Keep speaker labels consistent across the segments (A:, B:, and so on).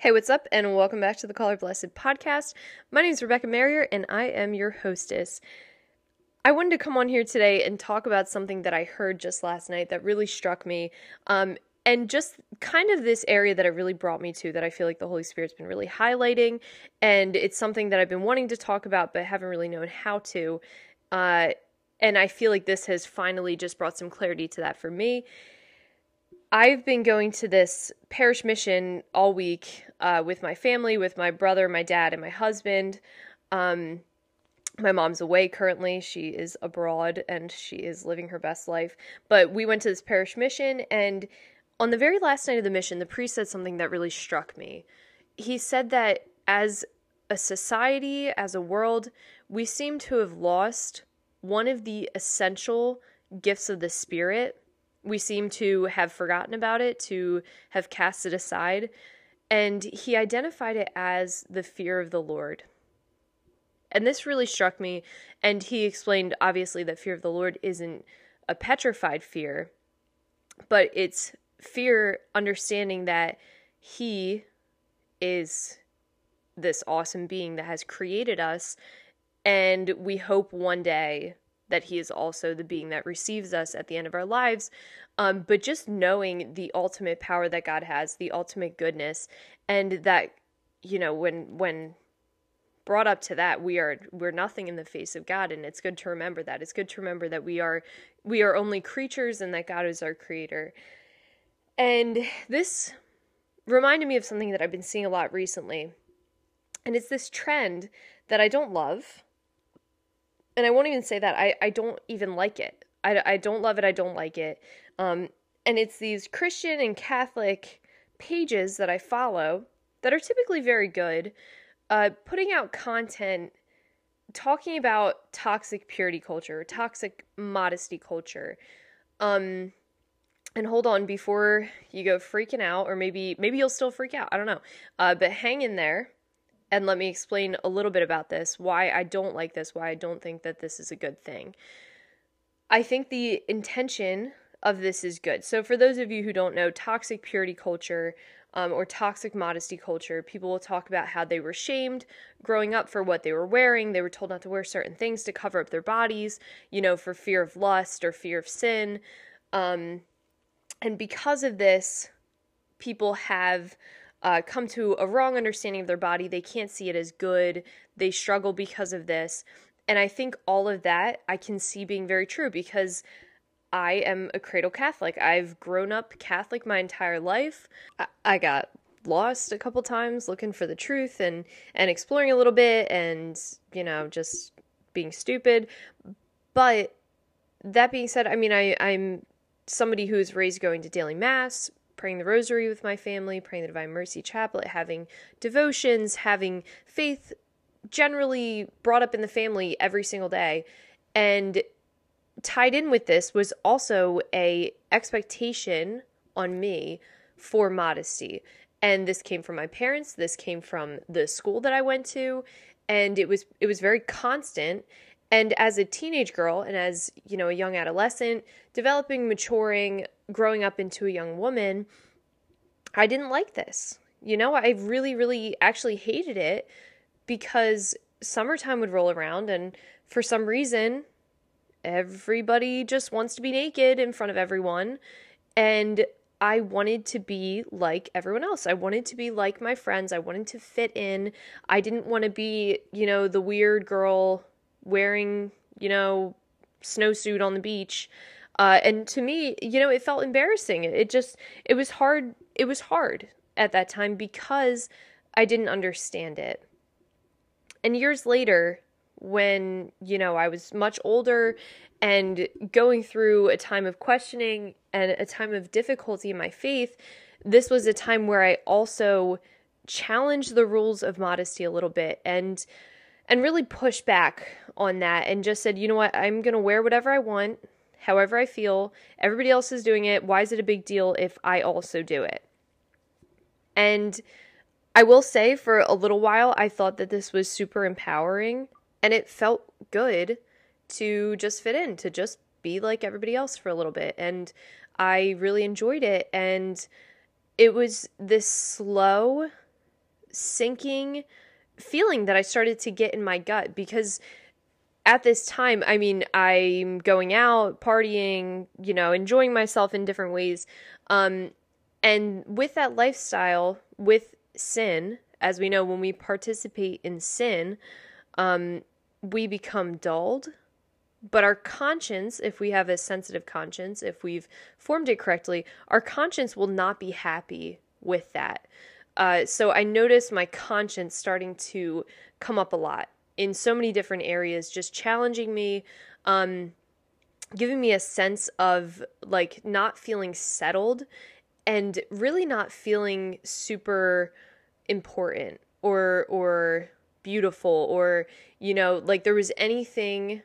A: Hey, what's up, and welcome back to the Call Her Blessed podcast. My name is Rebekah Marrier, and I am your hostess. I wanted to come on here today and talk about something that I heard just last night that really struck me. Um, and just kind of this area that it really brought me to that I feel like the Holy Spirit's been really highlighting. And it's something that I've been wanting to talk about, but haven't really known how to. Uh, and I feel like this has finally just brought some clarity to that for me. I've been going to this parish mission all week uh, with my family, with my brother, my dad, and my husband. Um, my mom's away currently. She is abroad and she is living her best life. But we went to this parish mission, and on the very last night of the mission, the priest said something that really struck me. He said that as a society, as a world, we seem to have lost one of the essential gifts of the Spirit we seem to have forgotten about it, to have cast it aside. And he identified it as the fear of the Lord. And this really struck me. And he explained, obviously, that fear of the Lord isn't a petrified fear, but it's fear understanding that he is this awesome being that has created us. And we hope one day that he is also the being that receives us at the end of our lives. Um, but just knowing the ultimate power that God has, the ultimate goodness, and that, you know, when when brought up to that, we are we're nothing in the face of God, and it's good to remember that. It's good to remember that we are we are only creatures and that God is our creator. And this reminded me of something that I've been seeing a lot recently. And it's this trend that I don't love and I won't even say that. I, I don't even like it. I, I don't love it. I don't like it. Um, and it's these Christian and Catholic pages that I follow that are typically very good, uh, putting out content talking about toxic purity culture, toxic modesty culture. Um, and hold on before you go freaking out, or maybe maybe you'll still freak out. I don't know. Uh, but hang in there and let me explain a little bit about this, why I don't like this, why I don't think that this is a good thing. I think the intention of this is good. So, for those of you who don't know, toxic purity culture um, or toxic modesty culture, people will talk about how they were shamed growing up for what they were wearing. They were told not to wear certain things to cover up their bodies, you know, for fear of lust or fear of sin. Um, and because of this, people have uh, come to a wrong understanding of their body. They can't see it as good. They struggle because of this. And I think all of that I can see being very true because I am a cradle Catholic. I've grown up Catholic my entire life. I, I got lost a couple times looking for the truth and and exploring a little bit and you know just being stupid but that being said i mean i i'm somebody who's raised going to daily mass praying the rosary with my family, praying the Divine Mercy Chaplet, having devotions, having faith generally brought up in the family every single day. And tied in with this was also a expectation on me for modesty. And this came from my parents, this came from the school that I went to, and it was it was very constant and as a teenage girl and as, you know, a young adolescent, developing, maturing, growing up into a young woman, I didn't like this. You know, I really, really actually hated it because summertime would roll around and for some reason, everybody just wants to be naked in front of everyone. And I wanted to be like everyone else. I wanted to be like my friends. I wanted to fit in. I didn't want to be, you know, the weird girl wearing, you know, snowsuit on the beach. Uh, and to me, you know, it felt embarrassing. It just, it was hard. It was hard at that time because I didn't understand it. And years later, when, you know, I was much older and going through a time of questioning and a time of difficulty in my faith, this was a time where I also challenged the rules of modesty a little bit and and really pushed back on that and just said, you know what, I'm going to wear whatever I want, however I feel. Everybody else is doing it. Why is it a big deal if I also do it? And I will say, for a little while, I thought that this was super empowering and it felt good to just fit in, to just be like everybody else for a little bit. And I really enjoyed it. And it was this slow sinking feeling that I started to get in my gut because at this time, I mean, I'm going out, partying, you know, enjoying myself in different ways. Um, and with that lifestyle, with sin, as we know, when we participate in sin, um, we become dulled. But our conscience, if we have a sensitive conscience, if we've formed it correctly, our conscience will not be happy with that. Uh, so I noticed my conscience starting to come up a lot in so many different areas, just challenging me, um, giving me a sense of like not feeling settled and really not feeling super important or or beautiful or you know like there was anything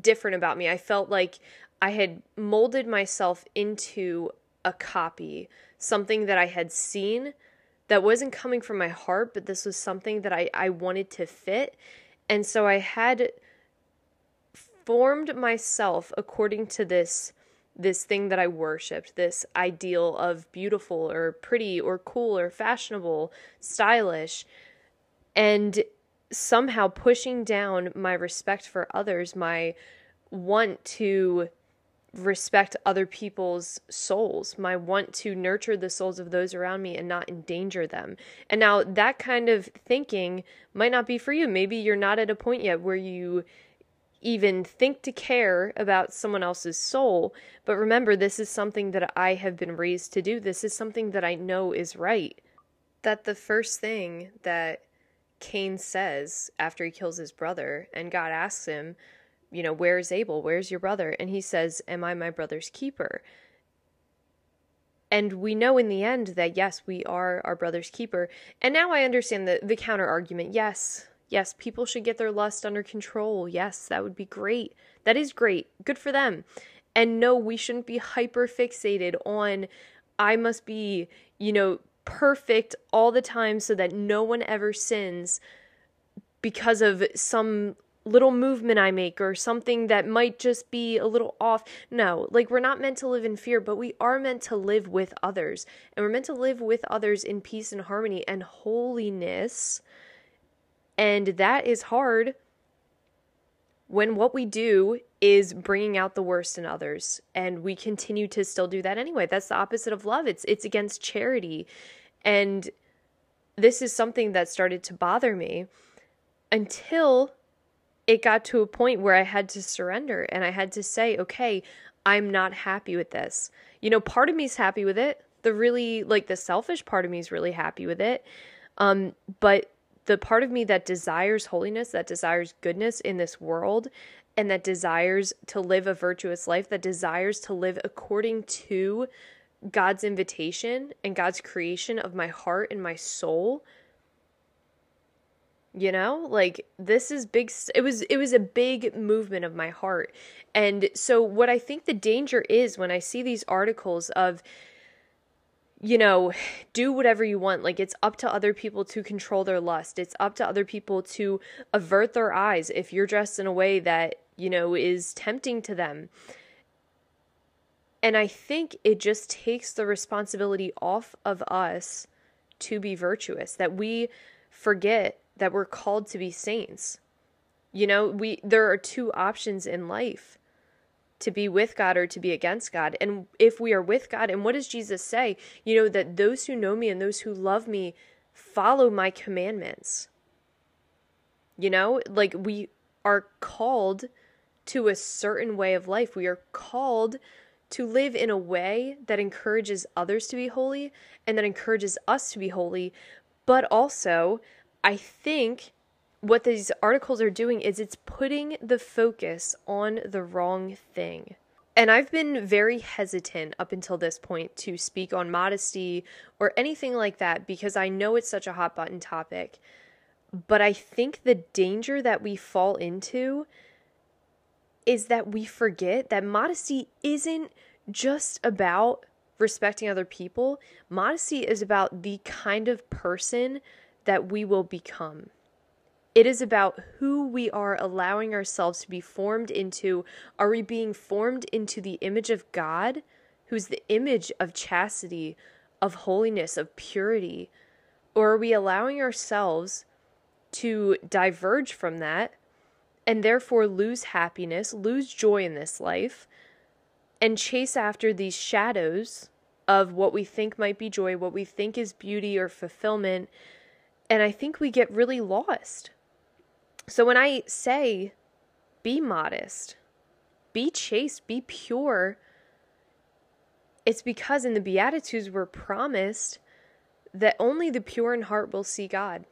A: different about me. I felt like I had molded myself into a copy, something that I had seen that wasn't coming from my heart, but this was something that I, I wanted to fit. And so I had formed myself according to this this thing that I worshiped, this ideal of beautiful or pretty or cool or fashionable, stylish, and somehow pushing down my respect for others, my want to respect other people's souls, my want to nurture the souls of those around me and not endanger them. And now that kind of thinking might not be for you. Maybe you're not at a point yet where you even think to care about someone else's soul. But remember, this is something that I have been raised to do. This is something that I know is right. That the first thing that Cain says after he kills his brother, and God asks him, you know, where's Abel? Where's your brother? And he says, Am I my brother's keeper? And we know in the end that yes, we are our brother's keeper. And now I understand the, the counter argument. Yes, yes, people should get their lust under control. Yes, that would be great. That is great. Good for them. And no, we shouldn't be hyper fixated on, I must be, you know, perfect all the time so that no one ever sins because of some little movement I make or something that might just be a little off. No, like we're not meant to live in fear, but we are meant to live with others. And we're meant to live with others in peace and harmony and holiness. And that is hard when what we do is bringing out the worst in others and we continue to still do that anyway. That's the opposite of love. It's it's against charity. And this is something that started to bother me until it got to a point where I had to surrender and I had to say, okay, I'm not happy with this. You know, part of me is happy with it. The really, like, the selfish part of me is really happy with it. Um, but the part of me that desires holiness, that desires goodness in this world, and that desires to live a virtuous life, that desires to live according to God's invitation and God's creation of my heart and my soul, you know? Like this is big it was it was a big movement of my heart. And so what i think the danger is when i see these articles of you know do whatever you want like it's up to other people to control their lust. It's up to other people to avert their eyes if you're dressed in a way that you know is tempting to them. And i think it just takes the responsibility off of us to be virtuous that we forget that we're called to be saints. You know, we there are two options in life to be with God or to be against God. And if we are with God, and what does Jesus say? You know, that those who know me and those who love me follow my commandments. You know, like we are called to a certain way of life. We are called to live in a way that encourages others to be holy and that encourages us to be holy, but also I think what these articles are doing is it's putting the focus on the wrong thing. And I've been very hesitant up until this point to speak on modesty or anything like that because I know it's such a hot button topic. But I think the danger that we fall into is that we forget that modesty isn't just about respecting other people. Modesty is about the kind of person that we will become. It is about who we are allowing ourselves to be formed into. Are we being formed into the image of God, who's the image of chastity, of holiness, of purity? Or are we allowing ourselves to diverge from that and therefore lose happiness, lose joy in this life, and chase after these shadows of what we think might be joy, what we think is beauty or fulfillment? And I think we get really lost. So when I say be modest, be chaste, be pure, it's because in the Beatitudes we're promised that only the pure in heart will see God.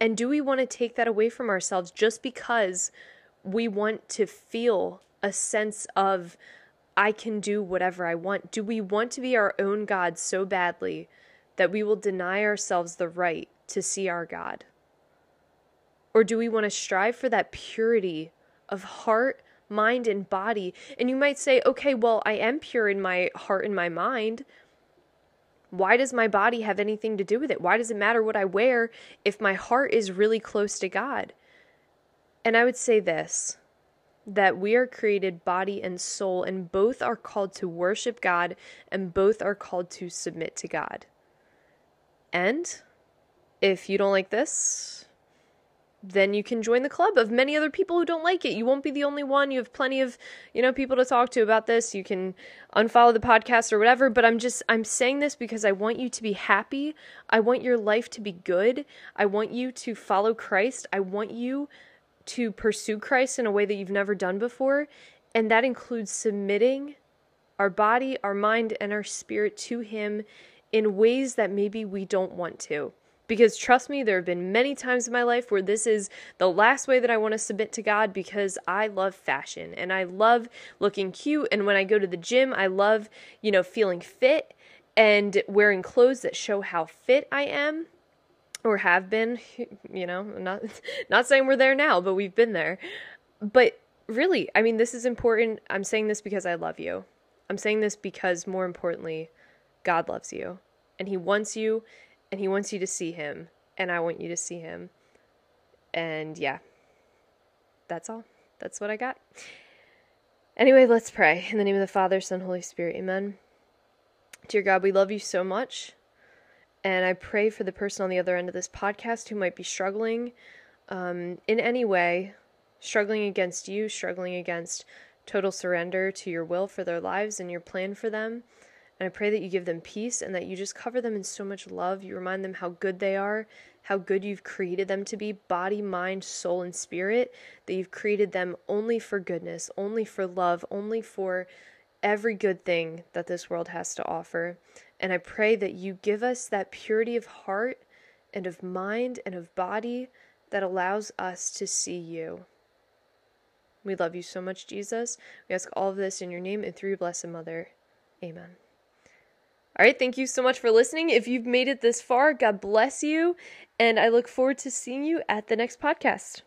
A: And do we want to take that away from ourselves just because we want to feel a sense of, I can do whatever I want? Do we want to be our own God so badly that we will deny ourselves the right to see our God? Or do we want to strive for that purity of heart, mind, and body? And you might say, okay, well, I am pure in my heart and my mind. Why does my body have anything to do with it? Why does it matter what I wear if my heart is really close to God? And I would say this that we are created body and soul, and both are called to worship God, and both are called to submit to God. And if you don't like this, then you can join the club of many other people who don't like it. You won't be the only one. You have plenty of, you know, people to talk to about this. You can unfollow the podcast or whatever, but I'm just I'm saying this because I want you to be happy. I want your life to be good. I want you to follow Christ. I want you to pursue Christ in a way that you've never done before, and that includes submitting our body, our mind, and our spirit to him in ways that maybe we don't want to. Because trust me, there have been many times in my life where this is the last way that I want to submit to God because I love fashion and I love looking cute. And when I go to the gym, I love, you know, feeling fit and wearing clothes that show how fit I am or have been, you know, not not saying we're there now, but we've been there. But really, I mean, this is important. I'm saying this because I love you. I'm saying this because more importantly, God loves you and he wants you and he wants you to see him and I want you to see him. And yeah. That's all. That's what I got. Anyway, let's pray. In the name of the Father, Son, Holy Spirit. Amen. Dear God, we love you so much. And I pray for the person on the other end of this podcast who might be struggling um, in any way, struggling against you, struggling against total surrender to your will for their lives and your plan for them. And I pray that you give them peace and that you just cover them in so much love. You remind them how good they are, how good you've created them to be body, mind, soul, and spirit. That you've created them only for goodness, only for love, only for every good thing that this world has to offer. And I pray that you give us that purity of heart and of mind and of body that allows us to see you. We love you so much, Jesus. We ask all of this in your name and through your blessed mother. Amen. All right, thank you so much for listening. If you've made it this far, God bless you, and I look forward to seeing you at the next podcast.